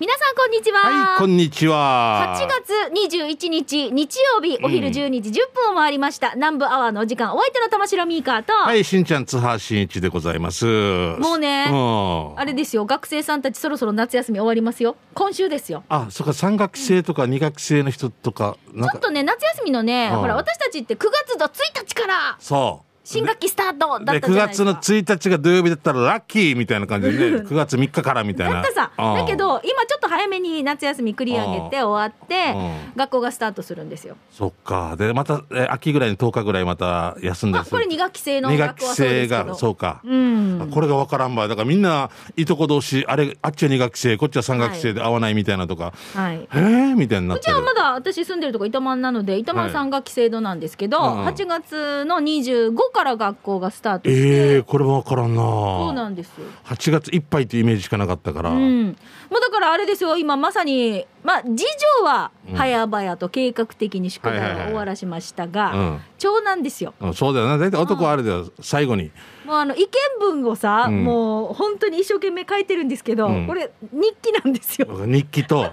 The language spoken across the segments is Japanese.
皆さんこんにちは。はい、こんにちは。8月21日日曜日お昼12時10分を回りました、南部アワーのお時間お相手の玉城ミーカーと、はい、しんちゃん、津波しんいちでございます。もうねうん。あれですよ。学生さんたちそろそろ夏休み終わりますよ。今週ですよ。あ、そっか、三学生とか二学生の人とか、か。ちょっ、とね夏休みのねうん。ほら私たちって9月の1日から。そう。新学期スタートだっで、9たじゃないですか。月の1日が土曜日だったらラッキーみたいな感じでね、9月3日からみたいな。だったさ。うん。だけ、ど今ちょっと早めに夏休み繰り上げて終わってうん。学校がスタートするんですよ。そっか。で、また、え秋ぐらいに10日ぐらいまた休んだりする。あこれ2学期制の二学期学校はそうで生すけど。が、そうか。うんこれが分からんばい。だからみんないとこ同士あれあっちは2学生こっちは3学生で合わないみたいなとか、はい。へえみたいになってる。うちはまだ私住んでるとこ糸満なので糸満はい3学期制度なんですけど、うんうん。8月の25から学校がスタートして、ええこれも分からんな。そうなんですよ。8月いっぱいっていうイメージしかなかったから、うん、もうだからあれですよ。今まさにまあ次女はうん。早々と計画的に宿題を終わらしましたが、うん。長男ですよ。うんそうだよな大体男はあれだよ。最後に。もうあの意見文をさ、うん。もう本当に一生懸命書いてるんですけど、うん。これ日記なんですよ。日記と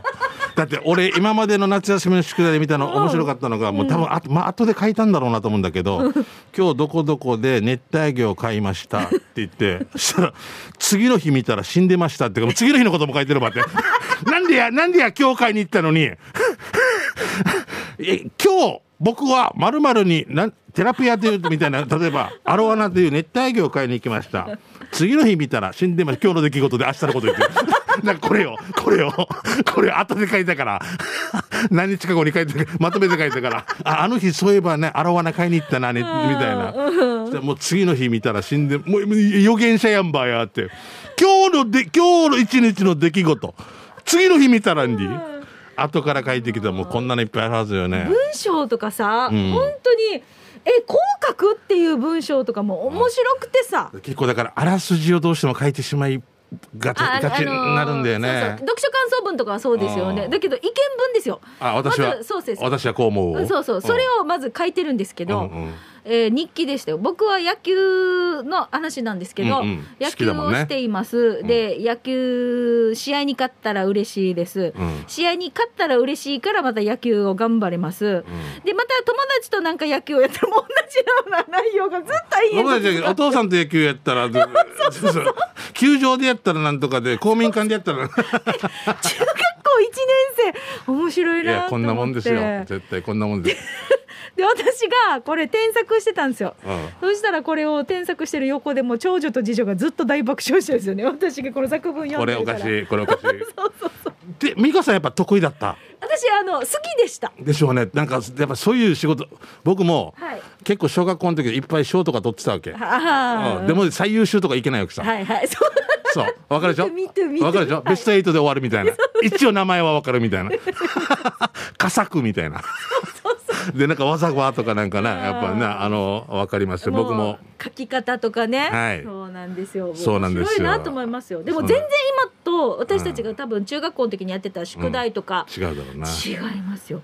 だって俺今までの夏休みの宿題で見たのうん面白かったのが、もう多分あと、まあ後で書いたんだろうなと思うんだけど「今日どこどこで熱帯魚を買いました」って言って そしたら次の日見たら死んでましたって次の日のことも書いてるばって。なんでやなんでや今日買いに行ったのに。え今日僕はまるになんテラピアというみたいな例えばアロワナという熱帯魚を買いに行きました。次の日見たら死んでます今日の出来事で明日のこと言ってる なんかこれよ。これよ。これ後で書いたから。何日か後に書いてまとめて書いたから。ああの日そういえばねアロワナ買いに行ったなねみたいな。もう次の日見たら死んでもう予言者やんばやって。今日ので今日の一日の出来事。次の日見たらんに後から書いてきたらもうこんなのいっぱいあるはずよね。文章とかさ、うん。本当にえこう書くっていう文章とかも面白くてさ、結構だからあらすじをどうしても書いてしまいがちあがちになるんだよね、そうそう。読書感想文とかはそうですようんねだけど意見文ですよ。あ私は、まずそうです私はこう思う。そうそう。それをまず書いてるんですけど、うんうんえー日記でしたよ。僕は野球の話なんですけど、うんうん。野球をしています、で野球試合に勝ったら嬉しいです、うん。試合に勝ったら嬉しいからまた野球を頑張れます、でまた友達となんか野球をやったらもう同じような内容がずっと延々と僕たちお父さんと野球やったら そうそう球場でやったらなんとかで公民館でやったら。い中学校1年生。面白いなこんなもんですよ。絶対こんなもんです、で私がこれ添削してたんですよ。うん。そしたらこれを添削してる横でもう長女と次女がずっと大爆笑してるんですよね。私がこの作文読これおんでるかからしいこれおかしい。で美香さんやっぱ得意だった？私あの好きでした。でしょうね。なんかやっぱそういう仕事。僕もはい。結構小学校の時いっぱい賞とか取ってたわけ、あうん。でも最優秀とかいけないわけさ、はいはい。そう。そう。わかるでしょ？わかるでしょ、はい。ベスト8で終わるみたいな。一応名前はわかるみたいな。佳作みたいなでなんか技はとかなんかなやっぱねあのわかりますよ。僕も。う書き方とかね、はい。そうなんですよ。そうなんですよ。面白いなと思いますよ。でも全然今と私たちが多分中学校の時にやってた宿題とか、違うだろうな。違いますよ。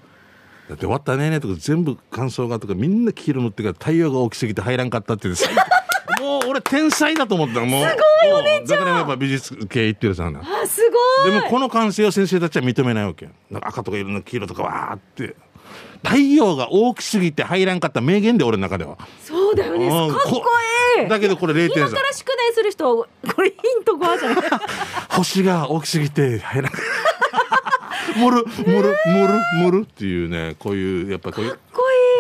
だって終わったねーねーとか全部感想がとかみんな黄色塗ってから太陽が大きすぎて入らんかったって もう俺天才だと思ったのもうすごいよねだからやっぱ美術系行ってるさなあすごい。でもこの感性を先生たちは認めないわけ。なんか赤とか色の黄色とかわーって太陽が大きすぎて入らんかった名言で俺の中では。そうだよね。うん。かっこいい。だけどこれ0点差今から宿題する人これヒント5じゃない？星が大きすぎて入らん盛る盛る盛る盛るっていうねこういうやっぱこういう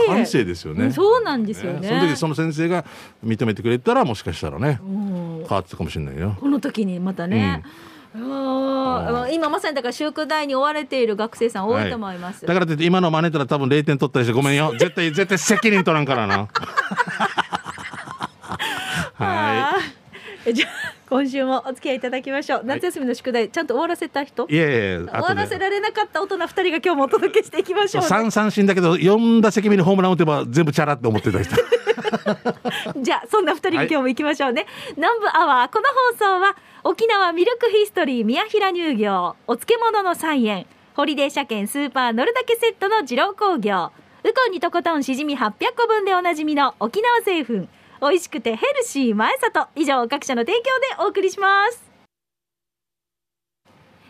感性ですよね。そうなんですよね。その時その先生が認めてくれたらもしかしたらねうん。変わってたかもしれないよ。この時にまたね、あー今まさにだから宿題に追われている学生さん多いと思います、だからって今の真似たら多分0点取ったりしてごめんよ。絶対絶対責任取らんからな。はあー。じゃあ今週もお付き合いいただきましょう。夏休みの宿題ちゃんと終わらせた人？いいやいやいや終わらせられなかった大人2人が今日もお届けしていきましょうね、3三振だけど4打席目にホームラン打てば全部チャラって思ってた人 じゃあそんな2人に今日も行きましょうね、南部アワーこの放送は沖縄ミルクヒストリー宮平乳業お漬物の菜園ホリデー車検スーパー乗るだけセットの二郎工業ウコンにとことんしじみ800個分でおなじみの沖縄製粉美味しくてヘルシー前里。以上各社の提供でお送りします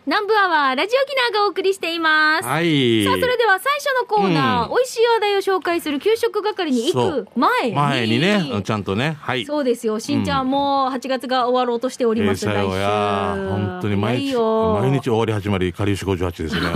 南部アワーラジオキナーがお送りしています。はい。さあ、それでは最初のコーナー、うん美味しい話題を紹介する給食係に行く前に。前にね、ちゃんとね、はい。そうですよ。しんちゃんも8月が終わろうとしております。えーさようや本当に毎日毎日終わり始まりかりゆし58ですねね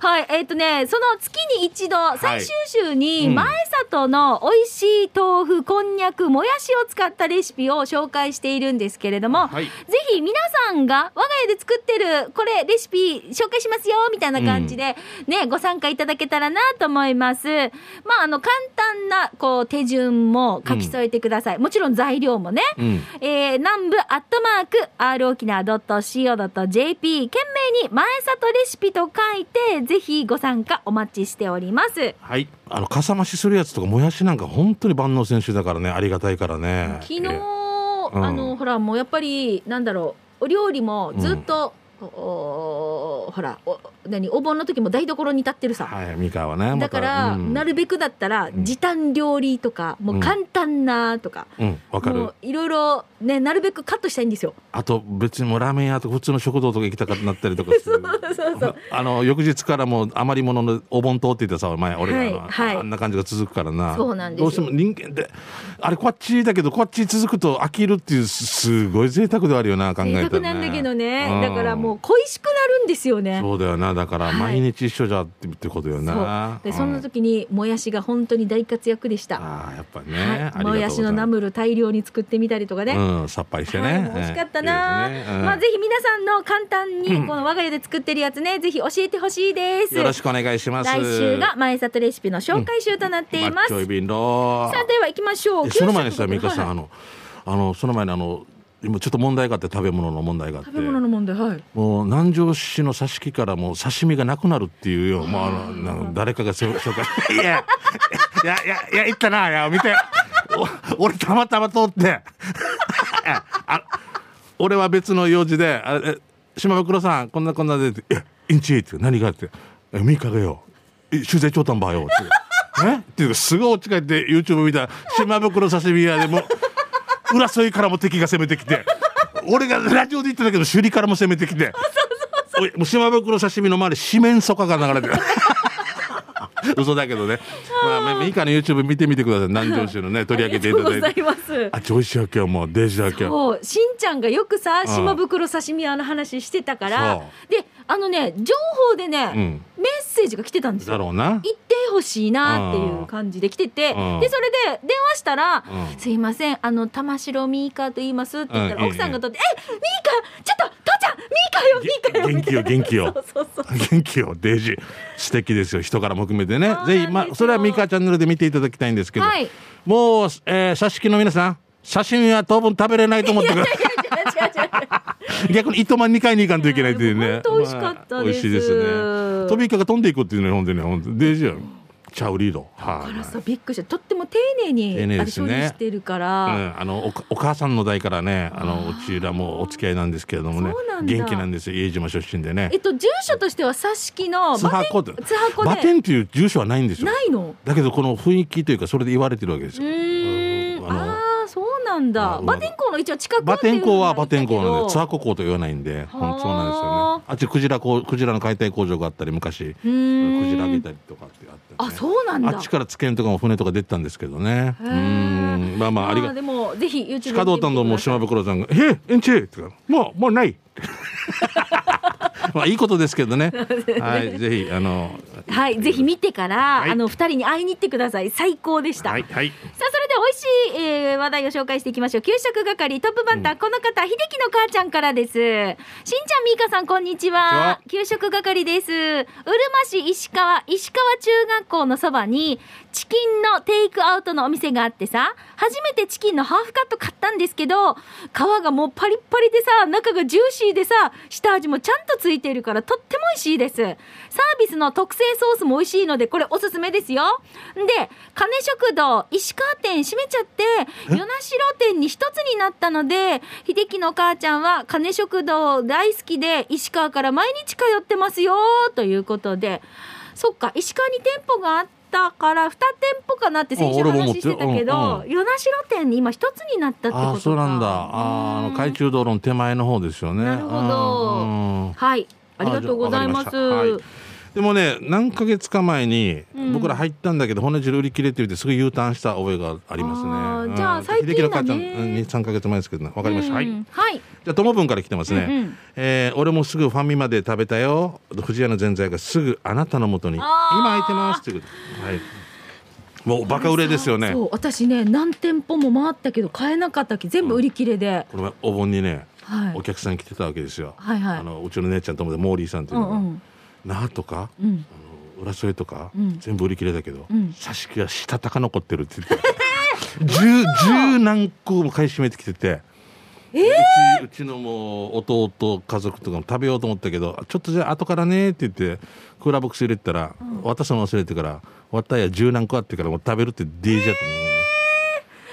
はい、えっ、とね、その月に一度、最終週に、うん前里の美味しい豆腐、こんにゃく、もやしを使ったレシピを紹介しているんですけれども、はいぜひ皆さんが我が家で作ってる、これレシピ紹介しますよ、みたいな感じで、ね、ご参加いただけたらなと思います。まあ、あの、簡単な、こう、手順も書き添えてください。もちろん材料もね。うん。えー南部アットマーク r 沖縄 .co.jp 懸命に前里レシピと書いてぜひご参加お待ちしております。はい。あのかさ増しするやつとかもやしなんか本当に万能選手だからね。ありがたいからね。昨日、えうん。あのほらもうやっぱりなんだろう。お料理もずっと、おほらお何お盆の時も台所に立ってるさ、はい三河はねだから、うん、なるべくだったら時短料理とか、もう簡単なとか、うんわかる。いろいろねなるべくカットしたいんですよ。あと別にもうラーメン屋とか普通の食堂とか行きたかったなったりとかする。そうそうあの翌日からもう余り物のお盆通って言ったさ前俺、は。いあのはい。あんな感じが続くからな。そうなんですよ。どうしても人間ってあれこっちだけどこっち続くと飽きるっていうすすごい贅沢ではあるよな考えたら、ね、贅沢なんだけどね、うん。だからもう恋しくなるんですよね。そうだよな。だからはい。毎日一緒じゃってことよな、でそんなうん時にもやしが本当に大活躍でした。ああやっぱりね、もやしのナムル大量に作ってみたりとかね。うんさっぱりしてね、はい、美味しかったな、まあぜひ皆さんの簡単に この我が家で作ってるやつね、ぜひ教えてほしいです。よろしくお願いします。来週が前里レシピの紹介週となっています。マッチョイビンロさあでは行きましょう。えその前にさ美香さん、はいあのあのその前にあの今ちょっと問題があって食べ物の問題があって。食べ物の問題はい。もう南城市の挿し木からもう刺身がなくなるっていうよもうあの誰かがせ紹介 いやいやいやいや言ったないや見て。お俺たまたま通って。俺は別の用事で「あえ島袋さんこんなこんなで」って「いやインチ」って何がって「えミカがよ。え取材長短ばよ」って。え？っていうかすごい落ち返って YouTube 見たら島袋刺身屋でもう裏添いからも敵が攻めてきて俺がラジオで言ってたけど首里からも攻めてきておいもう島袋刺身の周り四面楚歌が流れてる。嘘だけどね。まあミカの YouTube 見てみてください。南城市のね取り上げていただいて。ありがとうございます。あちょいしやけよもうデージやけよそう。しんちゃんがよくさん。島袋刺身屋の話してたから。そであのね情報でね、うんセージが来てたんですよ。だろうな。行ってほしいなっていう感じで来てて、うん。でそれで電話したら「うん。すいませんあの玉城ミーカと言います」って言ったら、うん。奥さんがとって「えミーカちょっと父ちゃんミーカよミーカよ」元気よ元気よ。そうそうそう 元気よデージ。素敵ですよ人からも含めてね。ぜひまあそれはミカチャンネルで見ていただきたいんですけど、はい。もう、えー、刺身の皆さん刺身は当分食べれないと思ってください。逆に糸満2回に行かんといけないっていうね。美味しかった美味しいですね。飛びイカが飛んでいくっていうのは本当にね、本当にデージやん。チャウリード。はい、びっくりした。とっても丁寧に丁寧ですね。理してるから、うん、あのおお母さんの代からねあのうちらもお付き合いなんですけれどもね。元気なんですよ。家島出身でね。えっと住所としては挿し木の津箱で津箱で。バテンっていう住所はないんですよ。ないの？だけどこの雰囲気というかそれで言われてるわけですうよなんだ。うんバテン港の一応近くバテン港はバテン港なんで津津箱港と言わないんでそうなんですよはね。あっちクジラクジラの解体工場があったり昔クジラあげたりとかってあって、ね、あそうなんだ。あっちからつけんとかも船とか出てたんですけどね。うん。まあまあありがでもぜひ YouTube 地下道担当も島袋さんが「えっエンチ!」ってからもうもうない まあいいことですけどね。はいぜひあのはいぜひ見てから、はい。あの二人に会いに行ってください。最高でした、はいはい。さあそれで美味しい、えー話題を紹介していきましょう。給食係トップバッター、この方秀樹の母ちゃんからです。しんちゃんみーかさんこんにちは。給食係です。うるま市石川石川中学校のそばにチキンのテイクアウトのお店があってさ初めてチキンのハーフカット買ったんですけど皮がもうパリッパリでさ中がジューシーでさ下味もちゃんとついているからとっても美味しいです。サービスの特製ソースも美味しいのでこれおすすめですよ。で金食堂石川店閉めちゃって与那城店に一つになったので秀樹の母ちゃんは金食堂大好きで石川から毎日通ってますよということで。そっか石川に店舗があったから2店舗かなって先週話してたけうんどう与那城店に今一つになったってことか。ああそうなんだ。あーあの海中道路の手前の方ですよね。なるほど。うん。はい。ありがとうございます。はいでもね何ヶ月か前に僕ら入ったんだけど、骨汁売り切れって言ってすぐ U ターンした覚えがありますね。じゃあ最近だね秀樹の母ちゃんうん23ヶ月前ですけどね。わかりました、じゃあ、ともぶんから来てますね。うえー俺もすぐファミマで食べたよ。藤屋のぜんざいがすぐあなたのもとに。今空いてます。ということ。ではい。もうバカ売れですよね。私ね何店舗も回ったけど買えなかったっけ。全部売り切れで、この前お盆にね、はい。お客さん来てたわけですよ。はいはい。あのうちの姉ちゃんともでモーリーさんっていうのが、那覇とか、うん。あの浦添とか、うん。全部売り切れだけど、うん。挿し木がしたたか残ってるって言って。十十何個も買い占めてきてて。うちうちのもう弟家族とかも食べようと思ったけどちょっとじゃあ後からねって言ってクーラーボックス入れてたら、渡すの忘れてからわったや十何個あってからもう食べるって DJ って、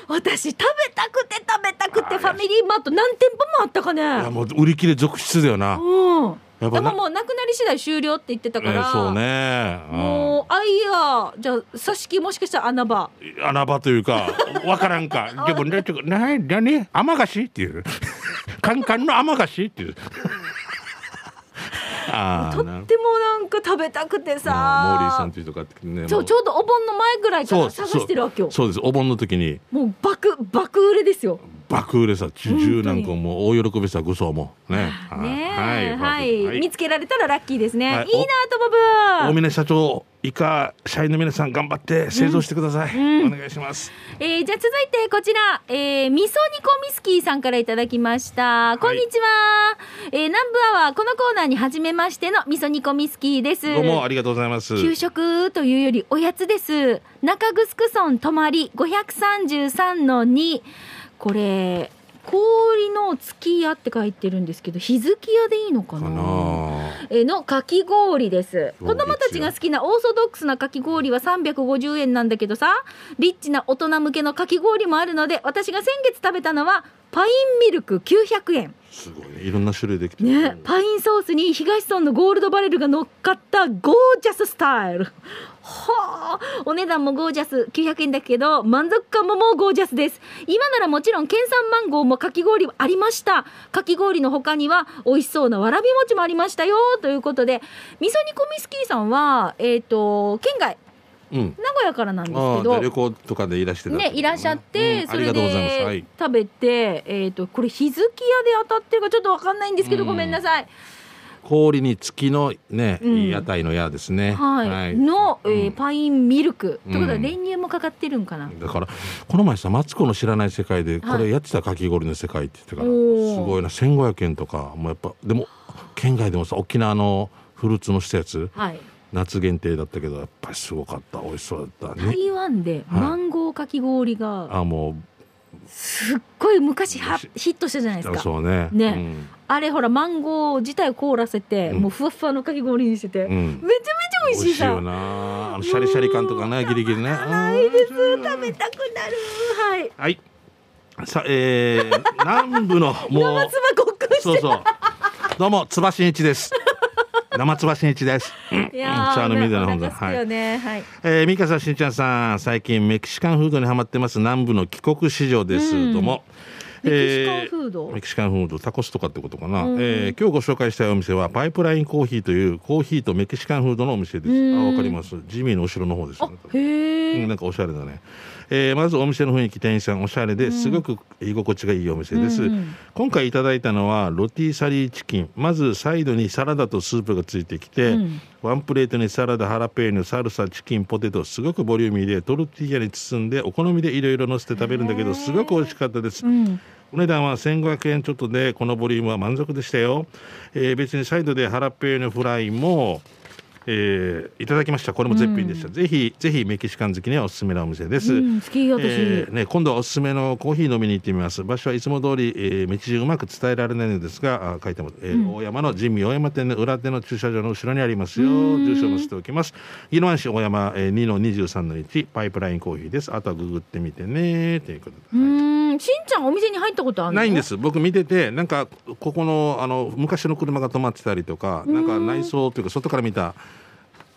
私食べたくて食べたくてファミリーマート何店舗もあったかね。いやもう売り切れ続出だよな、うんでももうなくなり次第終了って言ってたから、えーそうね、うん。もうあいやじゃあ挿し木もしかしたら穴場。穴場というか わからんか。でもねちょっとな何？甘菓子？っていう。カンカンの甘菓子？っていう。あとってもなんか食べたくてモーリーささんっていうとかってねもそうちょうどお盆の前ぐらいから探してるわけよ。そうです。お盆の時に。もう爆爆売れですよ爆売れさ十本当に。十何個も大喜びさ愚装も。ね。ははい。い、はい。見つけられたらラッキーですね、はい。い、いなともぶ大峰社長以下社員の皆さん頑張って製造してください、うん。お願いします。えー、じゃあ続いてこちら、えー、みそ煮込みスキーさんからいただきました。こんにちは。えー、南部アワー、このコーナーに初めましてのみそ煮込みスキーです。どうもありがとうございます。給食というよりおやつです。中城村泊まり533の2。これ、氷の月屋って書いてるんですけど、日月屋でいいのかな？えーのかき氷です。お子供たちが好きなオーソドックスなかき氷は350円なんだけどさリッチな大人向けのかき氷もあるので私が先月食べたのはパインミルク900円すごいね。いろんな種類できてる。ねパインソースに東村のゴールドバレルが乗っかったゴージャススタイルはあお値段もゴージャス。900円だけど満足感ももうゴージャスです。今ならもちろん県産マンゴーもかき氷ありました。かき氷の他には美味しそうなわらび餅もありましたよ。ということで味噌煮込みスキーさんはえっ、と県外うん。名古屋からなんですあけど旅行とかでいらしてね、いらっしゃって、それうんありがとうござい食べて、えっ、と、これ日月屋で当たってるかちょっとわかんないんですけど、うん。ごめんなさい。氷に月のね、うん。屋台の屋ですね。はい、の、えーうん。パインミルク、うん。ってことは練乳もかかってるんかな。だからこの前さマツコの知らない世界でこはい。れやってたかき氷の世界って言ってから、おー。すごいな。1500円とかもうやっぱでも県外でもさ沖縄のフルーツのしたやつはい。夏限定だったけどやっぱりすごかった。美味しそうだった。ね。台湾でマンゴーかき氷があもすっごい昔はヒットしたじゃないですうか。そうね。ね。あれほらマンゴー自体を凍らせて、うん。もうふわふわのかき氷にしてて、うん、うんめちゃめちゃ美味しいさ。よな。あのシャリシャリ感とかねギリギリね。ないです。うん。食べたくなる。はい。はい。さあえー、南部のもう。そうそう。どうもつばしんいちです生つばしんいちですいや茶の水のお本だ腹好きよね。はい。えー、ミカさん、しんちゃんさん、最近メキシカンフードにハマってます南部の帰国市場です。うんどうも。メキシカンフード？メキシカンフード、タコスとかってことかな。うんえー今日ご紹介したいお店は、パイプラインコーヒーというコーヒーとメキシカンフードのお店です。うんあ、わかります。ジミーの後ろの方ですあよね。、へえ。うんなんかおしゃれだね、えーまずお店の雰囲気店員さんおしゃれですごく居心地がいいお店です、うんうん。今回いただいたのはロティサリーチキン。まずサイドにサラダとスープがついてきて、うん。ワンプレートにサラダハラペーニョサルサチキンポテトすごくボリューミーでトルティーヤに包んでお好みでいろいろ乗せて食べるんだけどすごく美味しかったです、うん。お値段は1500円ちょっとでこのボリュームは満足でしたよ、えー別にサイドでハラペーニョフライも、えーいただきました。これも絶品でした、ぜひぜひメキシカン好きにはおすすめなお店です、うん、好き私。えーね、今度はおすすめのコーヒー飲みに行ってみます。場所はいつも通り、えー道順うまく伝えられないのですがあ書いてます、えー大山の神宮大山店の裏手の駐車場の後ろにありますよ。住所を載せておきます。宜野湾市大山、えー、2の23の1パイプラインコーヒーです。あとはググってみてね。ということで、うーお店に入ったことあるの？ないんで。す。僕見ててなんかここのあの昔の車が止まってたりとかなんか内装というか外から見た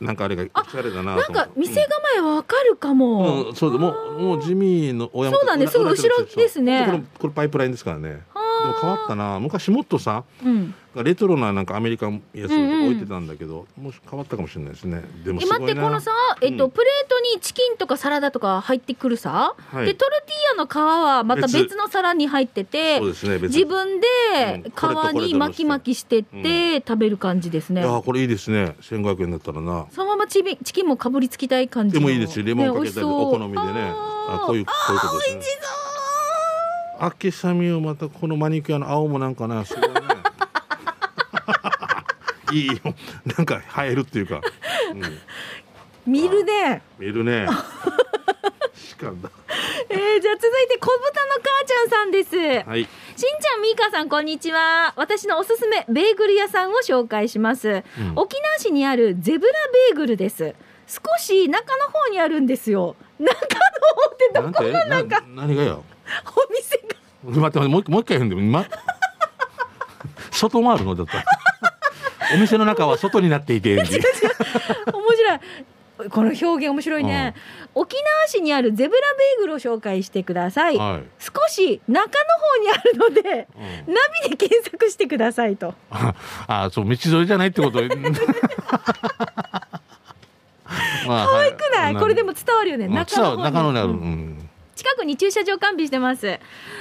なんかあれがおしゃれだななんか店構えわかるかも。うん、そうでもうもう地味の大山そうだね。すぐ後ろですね。これこれパイプラインですからね。はでも変わったな。昔もっとさうん。レトロななんかアメリカンやつとか置いてたんだけど、もし変わったかもしれないですね。でもえ待ってこのさ、えっとうんプレートにチキンとかサラダとか入ってくるさ、はい。でトルティーヤの皮はまた別。別の皿に入っててね自分で皮に巻き巻きしてって食べる感じですね、いやこれいいですね。1500円だったらな。そのままチビチキンもかぶりつきたい感じの。でもいいですよ。レモンかけたりねお好みでね。あこういうこういうことですね秋雨をまたこのマニキュアの青もなんかなね。いいよ。なんか映えるっていうか、うん、見るね。見るね。しかんだえー、じゃあ続いて小豚の母ちゃんさんです、はい。しんちゃんみーかさんこんにちは。私のおすすめベーグル屋さんを紹介します、うん。沖縄市にあるゼブラベーグルです。少し中の方にあるんですよ。中の方ってどこがなんかな何がよ？お店が待って待ってもう一もう一回言うんで今？外もあるの？だったらお店の中は外になっていて。面白い。この表現面白いね、沖縄市にあるゼブラベーグルを紹介してください、はい、少し中の方にあるのでうん。ナビで検索してくださいと。ああそう道沿いじゃないってこと。まあ可愛くない、これでも伝わるよね。中の方に。ある、ううんん近くに駐車場完備してます、え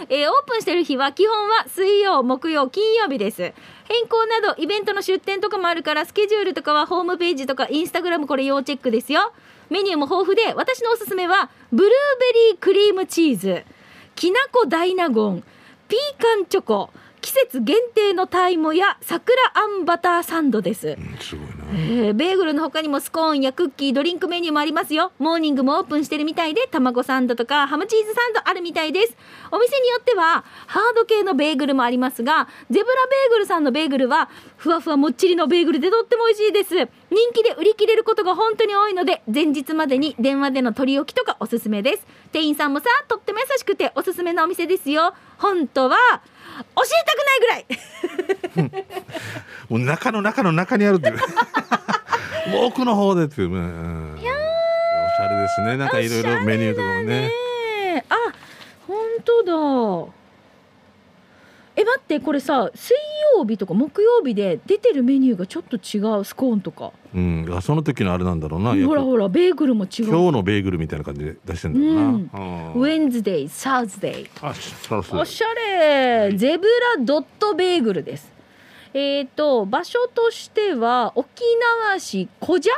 ーオープンしてる日は基本は水曜木曜金曜日です。変更などイベントの出店とかもあるからスケジュールとかはホームページとかインスタグラムこれ要チェックですよ。メニューも豊富で私のおすすめはブルーベリークリームチーズ。きなこ大納言。ピーカンチョコ。季節限定のタイムや桜あんバターサンドです。うんすごいな。えーベーグルの他にもスコーンやクッキードリンクメニューもありますよ。モーニングもオープンしてるみたいで卵サンドとかハムチーズサンドあるみたいです。お店によってはハード系のベーグルもありますがゼブラベーグルさんのベーグルはふわふわもっちりのベーグルでとっても美味しいです。人気で売り切れることが本当に多いので前日までに電話での取り置きとかおすすめです。店員さんもさとっても優しくておすすめのお店ですよ。本当はたくないぐらい。もう中の中の中にあるっていう。も う奥の方でっていう、うん、おしゃれですね。なんかいろいろメニューとかもね。あ本当だえ待ってこれさ水曜日とか木曜日で出てるメニューがちょっと違うスコーンとか。うんあその時のあれなんだろうなほらほらベーグルも違う。今日のベーグルみたいな感じで出してんだろうな、うん。うんウェンズデイサーズデイあそうそう。おしゃれゼブラドットベーグルです。えっ、と場所としては沖縄市古社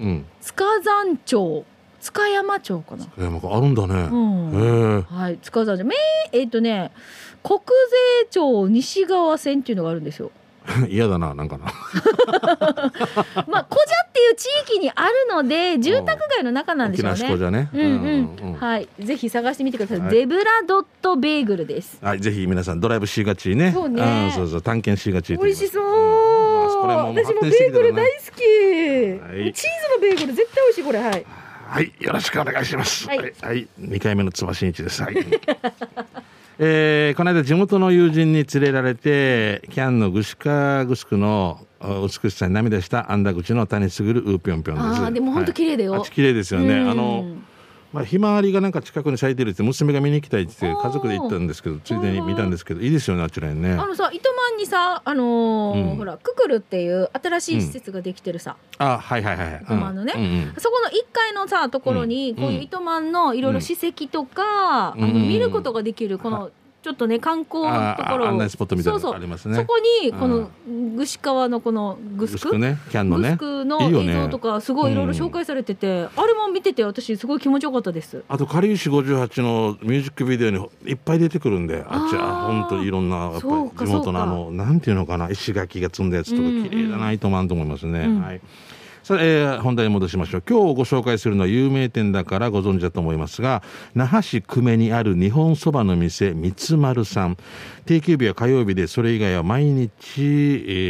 うん。塚山町。塚山町かな。えなんかあるんだね、うん。へえはい、塚山町。めえっ、とね、国税庁西側線っていうのがあるんですよ。嫌だななんかな まあ、古社っていう地域にあるので、住宅街の中なんでしょうね。市じゃねうんうん、うんはい、ぜひ探してみてください。はいゼブラドットベーグルです。はい、ぜひ皆さんドライブしがちね。そうねんそうそう、探検しがちと美味しそう。んまあこれも私もベーグル大好き、はいチーズのベーグル絶対美味しいこれはい。はい、よろしくお願いします。ははいい、はい、二回目のつばしんいちです。はい。えーこの間地元の友人に連れられてキャンのグシカグスクのあ美しさに涙した安田口の谷すぐるウーぴょんぴょんです。あーでも本当綺麗だよはいあ綺麗ですよね。うんあのまあひまわりがなんか近くに咲いてるって娘が見に行きたいって家族で行ったんですけどついでに見たんですけどいいですよねあちらにね。あのさ糸満にさあのーうん。ほらククルっていう新しい施設ができてるさ、あはいはいはいはい。糸満のね。うん。うんそこの1階のさところにうん。こういう糸満のいろいろ史跡とか、見ることができるこのちょっとね観光のところあー案内スポットみたいなのそうそう。そこにこの串川のこのグスクねキャンのグねスクの映像とかすごいいろいろ紹介されてて、あれも見てて私すごい気持ちよかったです。あと、かりゆし58のミュージックビデオにいっぱい出てくるんで、あっちは。本当にいろんな、やっぱり地元のあその、なんていうのかな、石垣が積んだやつとか、うんうん。綺麗だな、糸満と思いますね。うん。はい。さあ、えー本題に戻しましょう。今日ご紹介するのは有名店だからご存知だと思いますが、那覇市久米にある日本そばの店、三つ丸さん。定休日は火曜日で、それ以外は毎日、え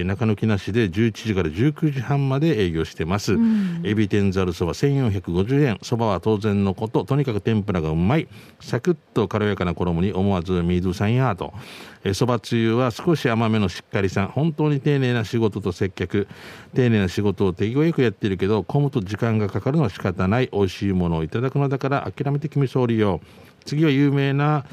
ー中抜きなしで11時から19時半まで営業してます。んエビ天ざるそば1450円。そばは当然のこと、とにかく天ぷらがうまい。サクッと軽やかな衣に思わずミードゥさんやと。えーそばつゆは少し甘めのしっかりさん。本当に丁寧な仕事と接客。丁寧な仕事を手際よくやってるけど、混むと時間がかかるのは仕方ない。美味しいものをいただくのだから諦めて君総理よ。次は有名な、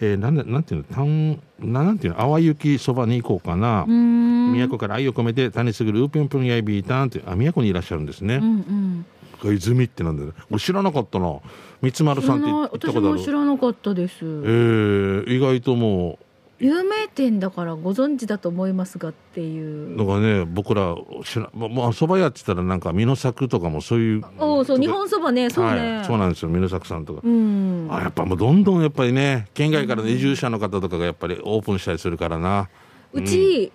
えー、なんだなんていうのたんななんていうの淡雪そばに行こうかな。都から愛を込めて谷すぐるうぴょんぴょんやいびーたんってあ都にいらっしゃるんですね、うんうん。泉ってなんだよ俺知らなかったな。三丸さんって言った私ことある。も知らなかったです。えー、意外とも有名店だからご存知だと思いますがっていう。うのがね僕ら知らまあまあ蕎麦屋って言ったらなんか美濃作とかもそういう。おおそう日本そばね。そうね、はい、そうなんですよ美濃作さんとか、うん。あやっぱもうどんどんやっぱりね県外からの移住者の方とかがやっぱりオープンしたりするからな、うち、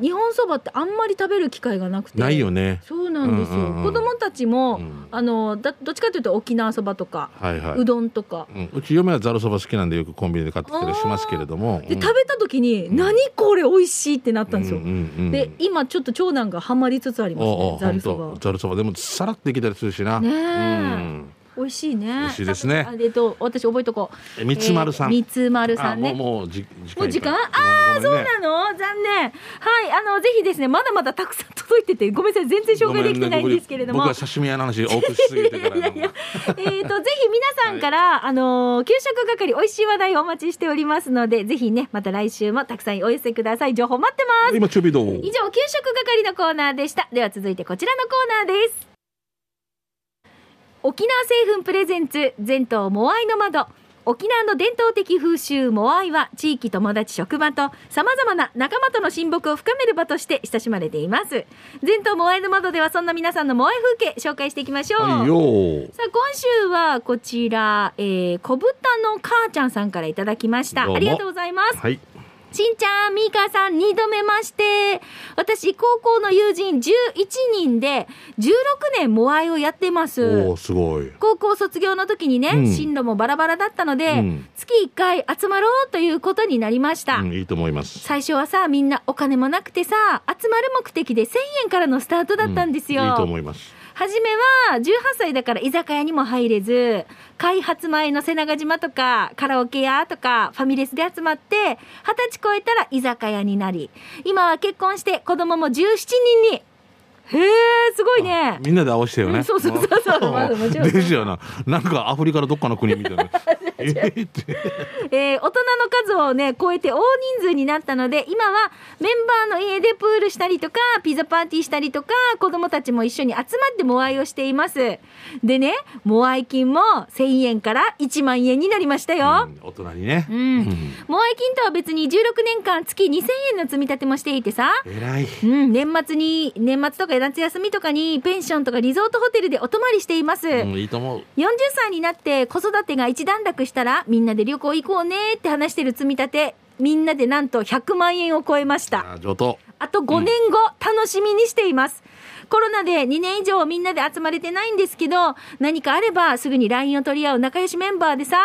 日本そばってあんまり食べる機会がなくて。ないよね。そうなんですよ、うんうんうん。子供たちも、うん。あのだどっちかというと沖縄そばとか、はいはい。うどんとか。うん、うち嫁はざるそば好きなんでよくコンビニで買ってきたりしますけれども。で、うん。食べた時に、何これ美味しいってなったんですよ、うんうんうんで今ちょっと長男がハマりつつありますおねおざるそばざるそば。でもさらってきたりするしな。ねえ。うん美味しいね。美味しいですね。あえっと私覚えとこう。え三つ丸さん、えー三つ丸さんね。あもうもうじもう時間？あああそうなの？残念。はいあのぜひですねまだまだたくさん届いててごめんなさい全然紹介できてないんですけれども、僕は刺身屋の話多くしすぎてからいやいやえー、とぜひ皆さんから、あのー給食係美味しい話題をお待ちしておりますのでぜひねまた来週もたくさんお寄せください。情報待ってます。今ちょびどう？以上給食係のコーナーでした。では続いてこちらのコーナーです沖縄製粉プレゼンツ全島モアイの窓。沖縄の伝統的風習モアイは地域友達職場とさまざまな仲間との親睦を深める場として親しまれています。全島モアイの窓ではそんな皆さんのモアイ風景紹介していきましょう、はいよさあ今週はこちら、えー、小豚の母ちゃんさんからいただきました。ありがとうございます。はいしんちゃん、みーかーさん、二度目まして。私、高校の友人11人で、16年モアイをやってますお。おすごい高校卒業の時にね、うん進路もバラバラだったので、うん月1回集まろうということになりました。うん、いいと思います最初はさ、みんなお金もなくてさ、集まる目的で1000円からのスタートだったんですよ。うんいいと思います初めは18歳だから居酒屋にも入れず開発前の瀬長島とかカラオケ屋とかファミレスで集まって二十歳超えたら居酒屋になり今は結婚して子供も17人にへえすごいね。みんなで合わせてよね、うんそうそうそうそう。まあですよな。なんかアフリカのどっかの国みたいな。えーえー大人の数をね超えて大人数になったので今はメンバーの家でプールしたりとかピザパーティーしたりとか子供たちも一緒に集まってモアイをしています。でねモアイ金も1000円から1万円になりましたよ、うん大人にね、うん。モアイ金とは別に16年間月2000円の積み立てもしていてさ。えらい。うん、年末に年末とか夏休みとかにペンションとかリゾートホテルでお泊まりしています、うん、いいと思う。40歳になって子育てが一段落したらみんなで旅行行こうねって話してる積み立て。みんなでなんと100万円を超えました。あ上等。あと5年後、楽しみにしています。コロナで2年以上みんなで集まれてないんですけど何かあればすぐに LINE を取り合う仲良しメンバーでさ。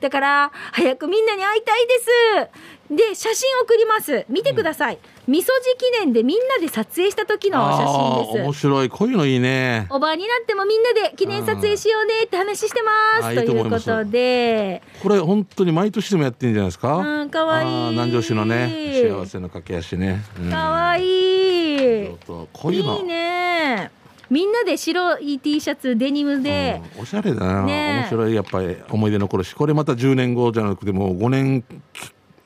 だから早くみんなに会いたいです。で写真送ります。見てください、みそじ記念でみんなで撮影した時の写あ真です。白い。こういうのいいね。おばあになってもみんなで記念撮影しようねって話してます。ということで。これ本当に毎年でもやってんじゃないですか？うんかわいい。南城市のね幸せの駆け足ね、うん。かわいい。こういうの。いいね。みんなで白い T シャツデニムで、うんおしゃれだな、ね面白い。やっぱり思い出残るし。これまた10年後じゃなくてもう5年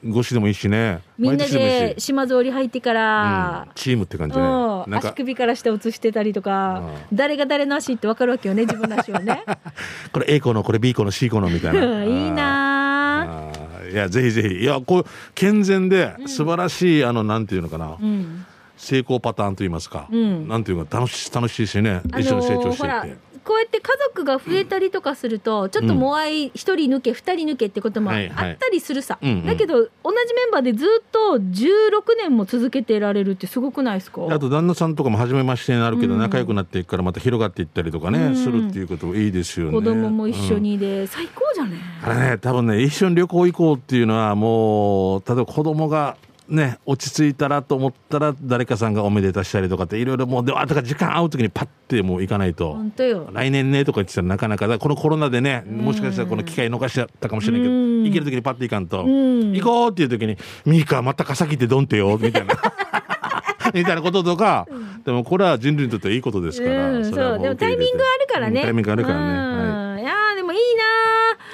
越しでもいいしね。みんなでし。島通り入ってからうん、チームって感じね。足首から下写してたりとか、誰が誰の足って分かるわけよね自分の足はね。これ A 子のこれ B 子の C 子のみたいな。いいないやぜひぜひ。いやこう健全で素晴らしい、あのなんていうのかな、うん。成功パターンといいますか、うん。なんていうか楽し楽しいしね。あ一緒に成長していって、こうやって家族が増えたりとかすると、ちょっとモアイ1人抜け2人抜けってこともあったりするさ、だけど同じメンバーでずっと16年も続けてられるってすごくないですか？あと旦那さんとかも初めましてになるけど、うん。仲良くなっていくからまた広がっていったりとかね、うん。するっていうこともいいですよね。子供も一緒うん。にで、最高じゃねあれね多分ね一緒に旅行行こうっていうのはもう例えば子供がね落ち着いたらと思ったら誰かさんがおめでたしたりとかっていろいろもうであだから時間合う時にパッてもう行かないと。本当よ。来年ねとか言ってたらなかなかだ。このコロナでねもしかしたらこの機会逃しちゃったかもしれないけどうん。行ける時にパッて行かんと。ん。行こうっていう時に「ミーカまた傘切ってドンってよ」みたいな。みたいなこととかでもこれは人類にとってはいいことですからうん、れはもそうでもタイミングあるからね、うんタイミングあるからね。うん。いやーでもいいな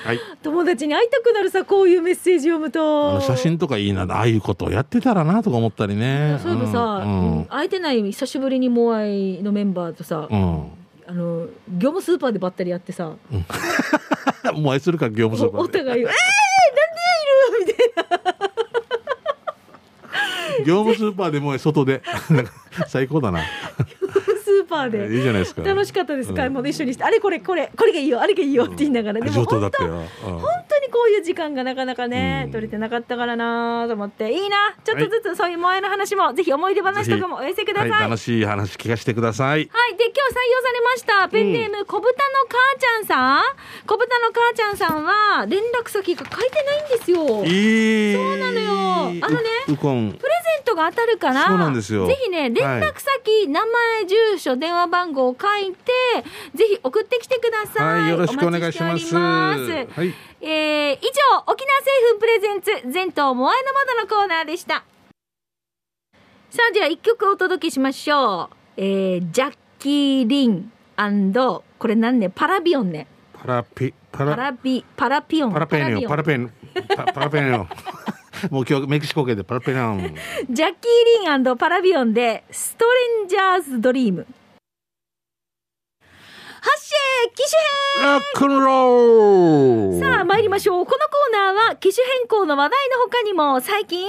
はい。友達に会いたくなるさこういうメッセージ読むあとの写真とかいいなああいうことをやってたらなとか思ったりね。そういえばさ、うん。会えてない久しぶりにモアイのメンバーとさ、うん、あの業務スーパーでばったりやってさ。うん、もう愛するか業務スーパおおーで互い「えー、なんでいる?」みたいな。業務スーパーでもう外で。最高だな。スーパーでいいじゃないですか。楽しかったです、うん。買い物一緒にしてあれこれこれこれがいいよあれがいいよって言いながら、でも本当本当にこういう時間がなかなかね、うん。取れてなかったからなと思って。いいな。ちょっとずつそういう萌えの話も、ぜひ思い出話とかもお寄せください、はい、楽しい話聞かせてください。はい。で、今日採用されました。ペンネーム、小豚の母ちゃんさん。小豚の母ちゃんさんは、連絡先が書いてないんですよ。そうなのよ。あのねううこん。ゼントが当たるから、そうなんですよぜひね、連絡先、名前、住所、電話番号を書いて、ぜひ送ってきてください。はいよろしくお願いしますはいえー以上、沖縄製粉プレゼンツ、全島モアイの窓のコーナーでした。さあ、では一曲お届けしましょう。えー、ジャッキー・リンこれ何ね、パラビオンね。パラピパパララビ、パラピオン。パラペニオパラピペニオパパラペニオもう今日メキシコ系でパラペラン ジャッキー・リンパラビオンで、ストレンジャーズ・ドリーム。機種ックンロール。さあ参りましょう。このコーナーは機種変更の話題の他にも最近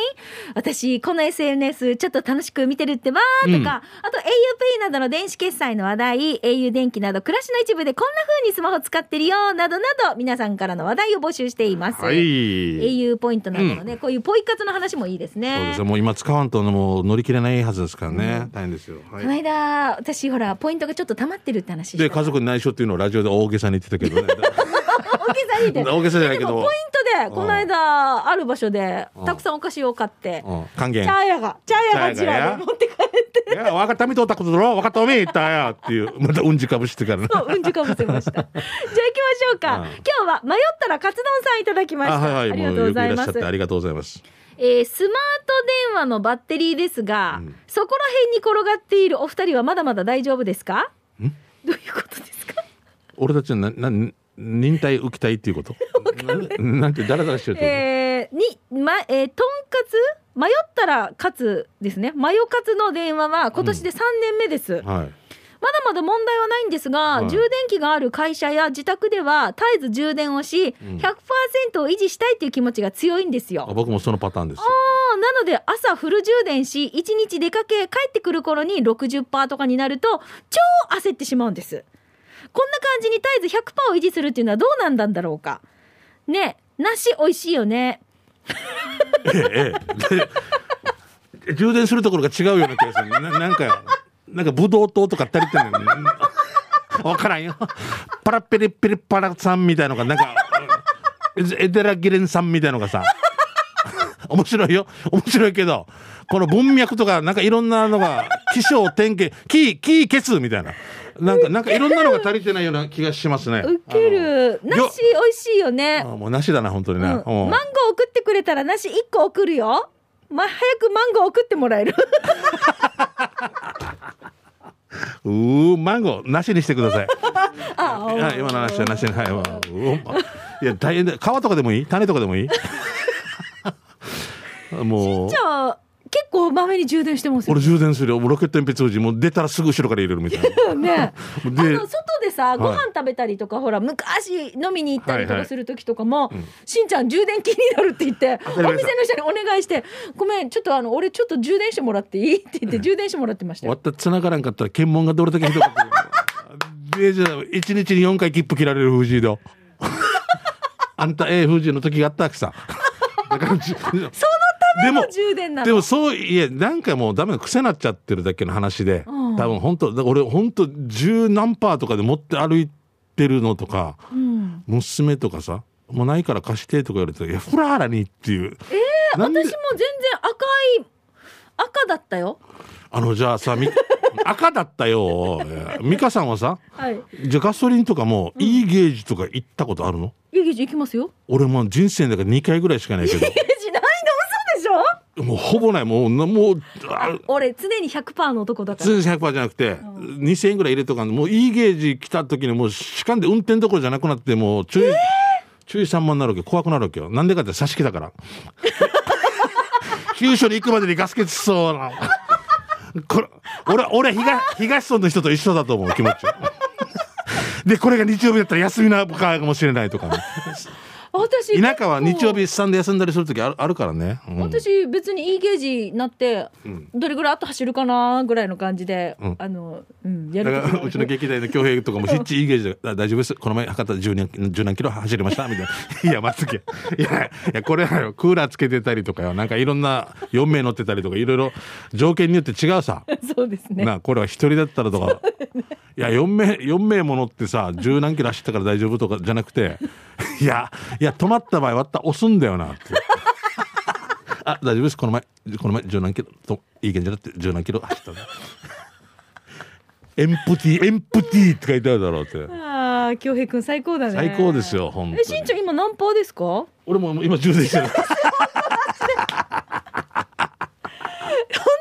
私この SNS ちょっと楽しく見てるってばーとか、あと auPay などの電子決済の話題 au 電気など暮らしの一部でこんな風にスマホ使ってるよなどなど皆さんからの話題を募集しています、はい。au ポイントなどのね、こういうポイ活の話もいいですそうねですよもう今使わんともう乗り切れないはずですからね、大変ですよ、はこのい、間私ほらポイントがちょっと溜まってるって話で家族に内緒っていうのをラジオで大げさに言ってたけどね。大げさに言って。大げさじゃないけど。ポイントでこの間ある場所でうん。たくさんお菓子を買ってうん。還元。チャーヤがチャーヤがチラで持って帰って。いや、分かったみとったことだろ。分かったおめえ言ったやっていう、またうんじかぶしてからね。そううんじかぶせました。じゃあ行きましょうか、うん。今日は迷ったらカツ丼さんいただきました。あ、りがとうございます。ありがとうございます。えースマート電話のバッテリーですが、うん。そこら辺に転がっているお二人はまだまだ大丈夫ですか？ん？どういうことですか？俺たちはな、な、忍耐浮きたいっていうこと。ななんて、だらだらしてるってこえー、に、ま、えーとんかつ？迷ったら勝つですね。マヨカツの電話は今年で3年目です。と。はい。まだまだ問題はないんですが、はい充電器がある会社や自宅では絶えず充電をし、うん100%を維持したいっていう気持ちが強いんですよ。あ僕もそのパターンですよ。あーなので朝フル充電し1日出かけ帰ってくる頃に60%とかになると超焦ってしまうんですこんな感じに絶えず100%を維持するっていうのはどうなんだんだろうかね梨美味しいよねええ、充電するところが違うような気がする。ななんか、なんかブドウ糖とか足りてないの。わからんよ。パラペリペリパラさんみたいのが、なんか、エデラギレンさんみたいのがさ、面白いよ。面白いけど、この文脈とか、なんかいろんなのが、気象点検、キー、キー消すみたいな。なんか、なんかいろんなのが足りてないような気がしますね。ウケるあの梨美味しいよねあもうなしだな、本当にね。うんマンゴうんー送ってくれたら梨1個送るよま早くマンゴー送ってもらえる うー、マンゴー、なしにしてください。あ今の話はなしに、はい。まいや、大変だ。皮とかでもいい？種とかでもいい？もう結構まめに充電してますよ俺充電するよ。もうロケット鉛筆王子、もう出たらすぐ後ろから入れるみたいな。ね あでの、外でさご飯食べたりとか、ほら昔飲みに行ったりとはいはいかする時とかも、うんしんちゃん充電気になるって言ってお当たり前店の人にお願いして「ごめんちょっとあの俺ちょっと充電してもらっていい?」って言って充電してもらってましたよ。終わったら繋がらんかったら検問がどれだけひどかった で、じゃあ、1日に4回切符切られる藤井で。あんた、ええ、藤井の時があったわけさ。だから、じそのでもでもそういやなんかもうダメだ癖なっちゃってるだけの話で、うん。多分本当だから俺本当十何パーとかで持って歩いてるのとかうん、娘とかさもうないから貸してとか言われて「いやフラーラに」っていう。えなんで？私も全然赤い赤だったよ。あのじゃあさみ 赤だったよ。美香さんはさはい。じゃあガソリンとかもいいゲージとか行ったことあるの、いいゲージ行きますよ。俺もう人生の中で2回ぐらいしかないけどゲージないの嘘でしょもうほぼない。もうなもうあ俺常に100%の男だから。通常100%じゃなくて、2000円ぐらい入れとかんもういいゲージ来た時にもうしかんで運転どころじゃなくなってもう駐,、注意散漫になるわけ。怖くなるわけよ。なんでかって刺し木だから。急所に行くまでにガス欠しそうなこれ俺俺東東村の人と一緒だと思う気持ち。でこれが日曜日だったら休みなのかもしれないとかね私田舎は日曜日日スタンで休んだりする時あるあるからね、うん。私別にいいゲージになって、ん。どれぐらい後走るかなぐらいの感じで、うん。あの、うん、やだる。からうちの劇団の恭平とかもヒッチいいゲージであ大丈夫です。この前測ったら10何10何キロ走りましたみたいな。いや待つけいやいやこれはよクーラーつけてたりとかよ。なんかいろんな4名乗ってたりとかいろいろ条件によって違うさ。そうですね。なこれは一人だったらとか、いや4名4名も乗ってさ十何キロ走ったから大丈夫とかじゃなくていやいや止まった場合わったら押すんだよなって。あ大丈夫です。この前この前十何キロといい感じだって十何キロ走ったエンプティエンプティって書いてあるだろうって。ああ京平くん最高だね。最高ですよ本当えしんちゃにん今何パーですか？本俺も今充電してる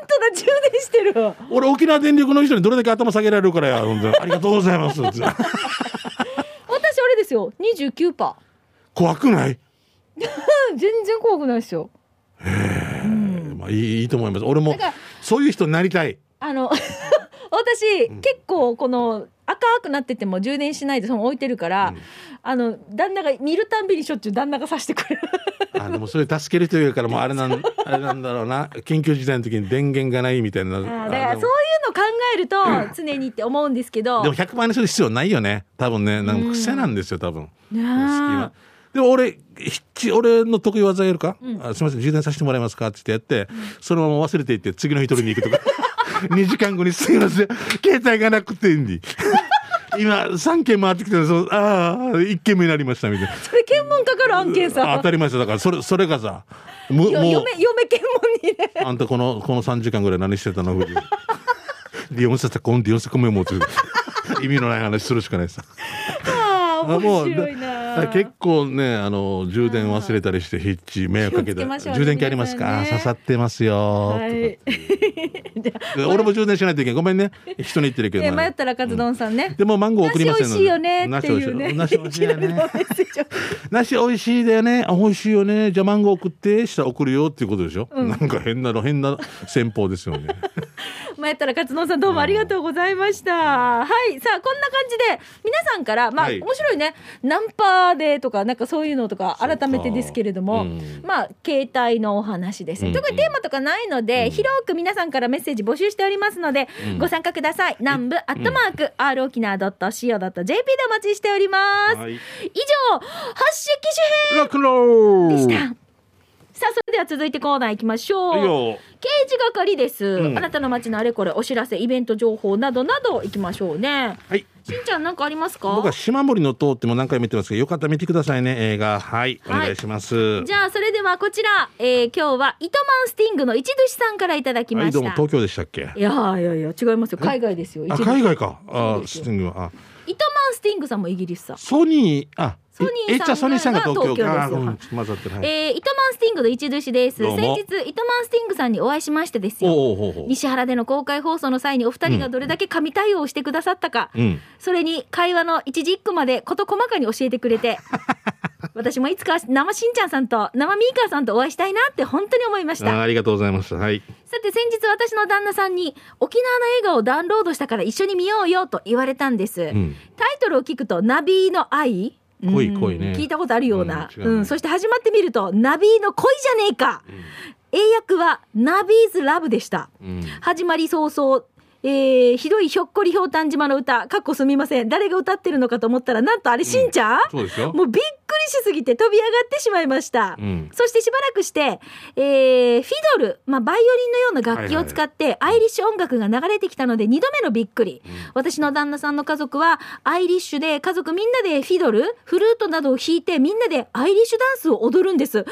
当だ充電してる俺沖縄電力の人にどれだけ頭下げられるからや本当に。ありがとうございます。私あれですよ。29パ怖くない？ー 全然怖くないですよ。まあいいいいと思います。俺もそういう人になりたい。あの 私、結構この赤くなってても充電しないでその置いてるから、あの旦那が見るたんびにしょっちゅう旦那がさしてくれる。あでもそれ助ける人いるからもうあれなん あれなんだろうな。緊急事態の時に電源がないみたいな。だからあそういうの考えると 常にって思うんですけど。でも100万円する必要ないよね。多分ね。なんか癖なんですよ多分。ねえ好でも俺俺の得意技やるか、あすみません充電させてもらえますか？って言ってやって、そのまま忘れていって次の日取りに行くとか。2時間後にすいません。携帯がなくていい。んで今3件回ってきてるそうああ1件目になりましたみたいな。それ検問かかる案件あさ。当たり前ですよだからそれそれがさもう嫁嫁検問にね。あんたこのこの3時間ぐらい何してたの？藤井リオンセタコンディオンセコメモって意味のない話するしかないさ 面白いな。だ結構ねあの充電忘れたりしてヒッチ迷惑かけて気をつけましょうね充電器ありますか、刺さってますよ、俺も充電しないといけないごめんね。人に言ってるけど、え迷ったらカツ丼さんね、でもマンゴー送りませんので。梨美味しいよねっていうね。梨美味しい しいだよね。あ美味しいよね。じゃあマンゴー送ってしたら送るよっていうことでしょ、なんか変なの変な戦法ですよね。前ったら勝野さんどうもありがとうございました。はい。さあ、こんな感じで、皆さんから、まあ、はい面白いね。ナンパでとか、なんかそういうのとか、改めてですけれども、うんまあ、携帯のお話ですね。うん特にテーマとかないので、広く皆さんからメッセージ募集しておりますので、うんご参加ください。南部アットマーク、r 沖縄 .co.jp でお待ちしております。はい以上、発信機種編ロックンロールでした。さあ、それでは続いてコーナー行きましょう。刑事係です、ん。あなたの街のあれこれお知らせイベント情報などなど行きましょうね。はい。しんちゃんなんかありますか？僕は島森の塔っても何回も言ってますけどよかったら見てくださいね。映画。はい。おはい願いします、じゃあそれではこちら、えー今日は糸満スティングの一寿司さんからいただきまはいした、どうも東京でしたっけ？いやいやいや違いますよ。海外ですよあ海外か。あスティングは。あ。糸満スティングさんもイギリスさソニーあソニーあソニーさんが東京です。はい、えー、糸満スティングの一寿司です。先日糸満スティングさんにお会いしましてですよ。おうおうおう。西原での公開放送の際にお二人がどれだけ神対応をしてくださったか、うん。それに会話の一字一句まで事細かに教えてくれて。私もいつか生しんちゃんさんと生ミーカーさんとお会いしたいなって本当に思いました。あありがとうございましたはい。さて先日私の旦那さんに沖縄の映画をダウンロードしたから一緒に見ようよと言われたんです、うん。タイトルを聞くとナビーの愛恋うん。恋ね。聞いたことあるような、うんね。うん。そして始まってみるとナビーの恋じゃねえか、英訳はナビーズラブでした。うん。始まり早々、えー、ひどいひょっこりひょうたん島の歌、かっこすみません。誰が歌ってるのかと思ったら、なんとあれ、しんちゃん、そうですよ。もうびっくりしすぎて飛び上がってしまいました。うん。そしてしばらくして、えー、フィドル、まあ、バイオリンのような楽器を使って、アイリッシュ音楽が流れてきたので、二度目のびっくり。私の旦那さんの家族は、アイリッシュで、家族みんなでフィドル、フルートなどを弾いて、みんなでアイリッシュダンスを踊るんです。フ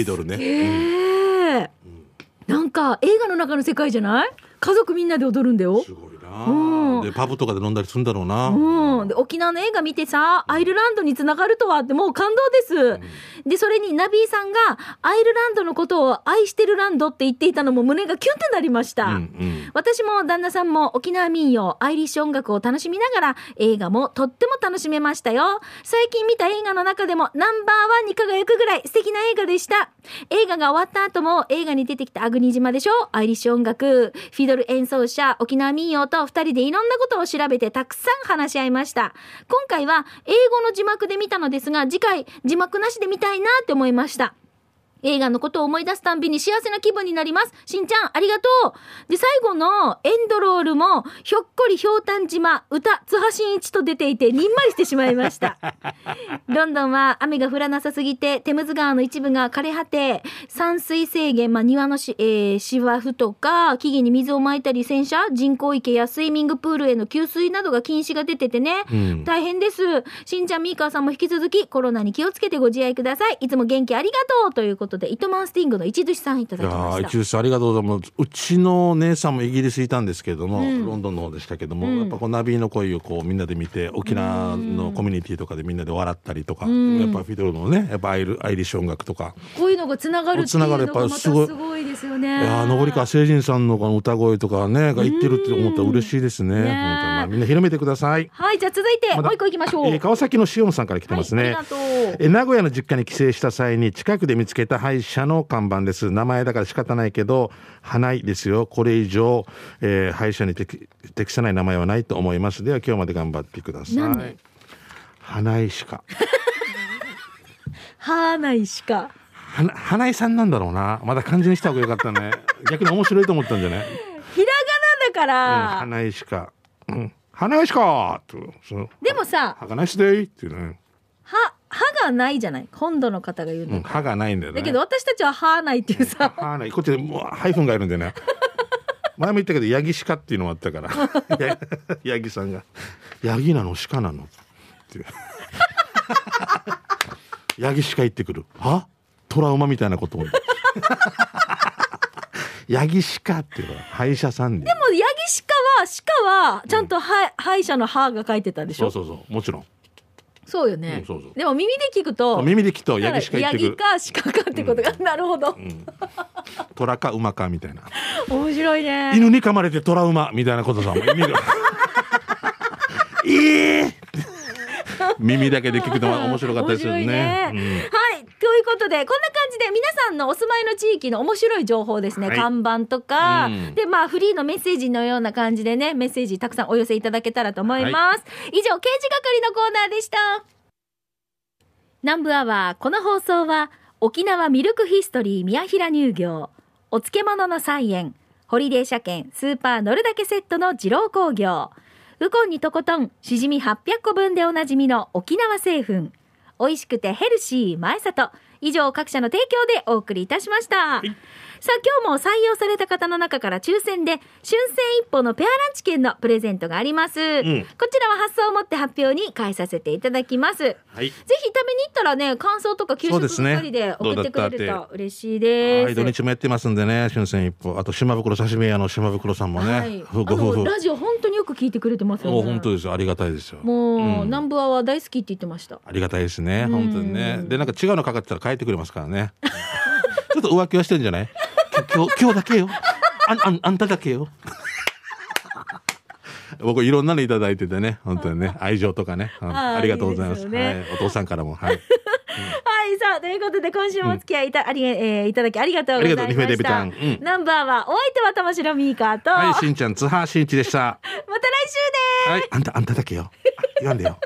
ィドルね、ええなんか映画の中の世界じゃない？家族みんなで踊るんだよ。すごい。な。うん。うんでパブとかで飲んだりするんだろうな、うん、で沖縄の映画見てさアイルランドにつながるとはってもう感動です、でそれにナビーさんがアイルランドのことを愛してるランドって言っていたのも胸がキュンってなりました、うんうん。私も旦那さんも沖縄民謡アイリッシュ音楽を楽しみながら映画もとっても楽しめましたよ。最近見た映画の中でもナンバーワンに輝くぐらい素敵な映画でした。映画が終わった後も映画に出てきたアグニ島でしょ？アイリッシュ音楽。フィドル演奏者沖縄民謡とお二人でいろんなことを調べてたくさん話し合いました。今回は英語の字幕で見たのですが次回字幕なしで見たいなって思いました。映画のことを思い出すたんびに幸せな気分になります。しんちゃん、ありがとう。で、最後のエンドロールも、ひょっこりひょうたん島、歌、津波真一と出ていて、にんまりしてしまいました。ロンドンは雨が降らなさすぎて、テムズ川の一部が枯れ果て、散水制限、まあ、庭のし、えー芝生とか、木々に水をまいたり、洗車、人工池やスイミングプールへの給水などが禁止が出ててね。うん大変です。しんちゃん、みーかーさんも引き続きコロナに気をつけてご自愛ください。いつも元気ありがとうということで、糸満スティングの一寿司さんいただきました。ー一応ありがとうございますうちの姉さんもイギリスいたんですけれども、うんロンドンの方でしたけども、うんやっぱこうナビの声をこうみんなで見て沖縄のコミュニティとかでみんなで笑ったりとか、んやっぱフィドルのねやっぱアイルアイリッシュ音楽とかこういうのがつながるっていうつながるのがまたすやっぱすごいごいですよね。いやー登川聖人さんのこの歌声とかねが言ってるって思ったら嬉しいですね。ね本当みんな広めてください。はい、じゃあ続いて、まだもう一個行きましょう。えー川崎のしおんさんから来てますね。はい、ありがとう。え名古屋の実家に帰省した際に近くで見つけた歯医者の看板です。名前だから仕方ないけど花いですよ。これ以上、えー歯医者に適適さない名前はないと思います。では今日まで頑張ってください。花井しかはーないしか。花花井さんなんだろうな。まだ漢字にした方がよかったね。逆に面白いと思ったんじゃない、ひらがなだかうん、ら。花井しか、うん、花井しかでもさ、歯がないしでいっていうね、は、ないじゃない。本土の方が言うの。うん、歯がないんだよね。だけど私たちは歯ないっていうさ。はあない。こっちでもうハイフンがいるんでね。前も言ったけどヤギ鹿っていうのもあったから。や ヤギさんが「ヤギなの？鹿なの?」って。い うヤギ鹿言ってくる。は？トラウマみたいなことをヤギ鹿っていうのは歯医者さんででも、ヤギ鹿は、鹿は、ちゃんと歯、歯医者の歯が書いてたでしょ？そうそうそう。もちろんそうよね。うんそうそう。でも耳で聞くと、耳で聞くとヤギ鹿言ってくる。ヤギか鹿かってことが、なるほど。虎か馬かみたいな。面白いね。犬に噛まれてトラウマみたいなことさもう意味が ええ耳だけで聞くと面白かったですよね。はい。ということで、こんな感じで皆さんのお住まいの地域の面白い情報ですね。はい看板とか、うんで、まあ、フリーのメッセージのような感じでね、メッセージたくさんお寄せいただけたらと思います。以上、刑事係のコーナーでした。南部アワー、この放送は、沖縄ミルクヒストリー宮平乳業、お漬物の菜園、ホリデー車検、スーパー乗るだけセットの二郎工業、ウコンにとことん、しじみ800個分でおなじみの沖縄製粉、美味しくてヘルシー前里、以上各社の提供でお送りいたしました。さあ今日も採用された方の中から抽選で春戦一歩のペアランチ券のプレゼントがあります、ん。こちらは発送をもって発表に返させていただきます。ぜはい。ひ食べに行ったらね感想とか給食係で送ってくれると嬉しいです。はい土日もやってますんでね春戦一歩あと島袋刺身屋の島袋さんもね、はい、ご夫婦ラジオ本当によく聞いてくれてますよね。お本当です。よありがたいですよ。もう、うん。南部アワー大好きって言ってました。ありがたいですね。うん本当にね。でなんか違うのかかってたら帰ってくれますからねちょっと浮気はしてんじゃない？今日今日だけよ。あんあんあんただけよ。僕いろんなのいただいててね。本当にね。愛情とかね、うん。あーありがとうございます。いいですよね。はい、お父さんからも。はい。はい、さあ、ということで、今週もお付き合いいた,、ありえーいただきありがとうございまありがとううん。ナンバーは、お相手は玉城ミーカーと、はい。また来しんちゃん津波しんいちでした。週です。はい。あんたあんただけよ。あ言わんでよ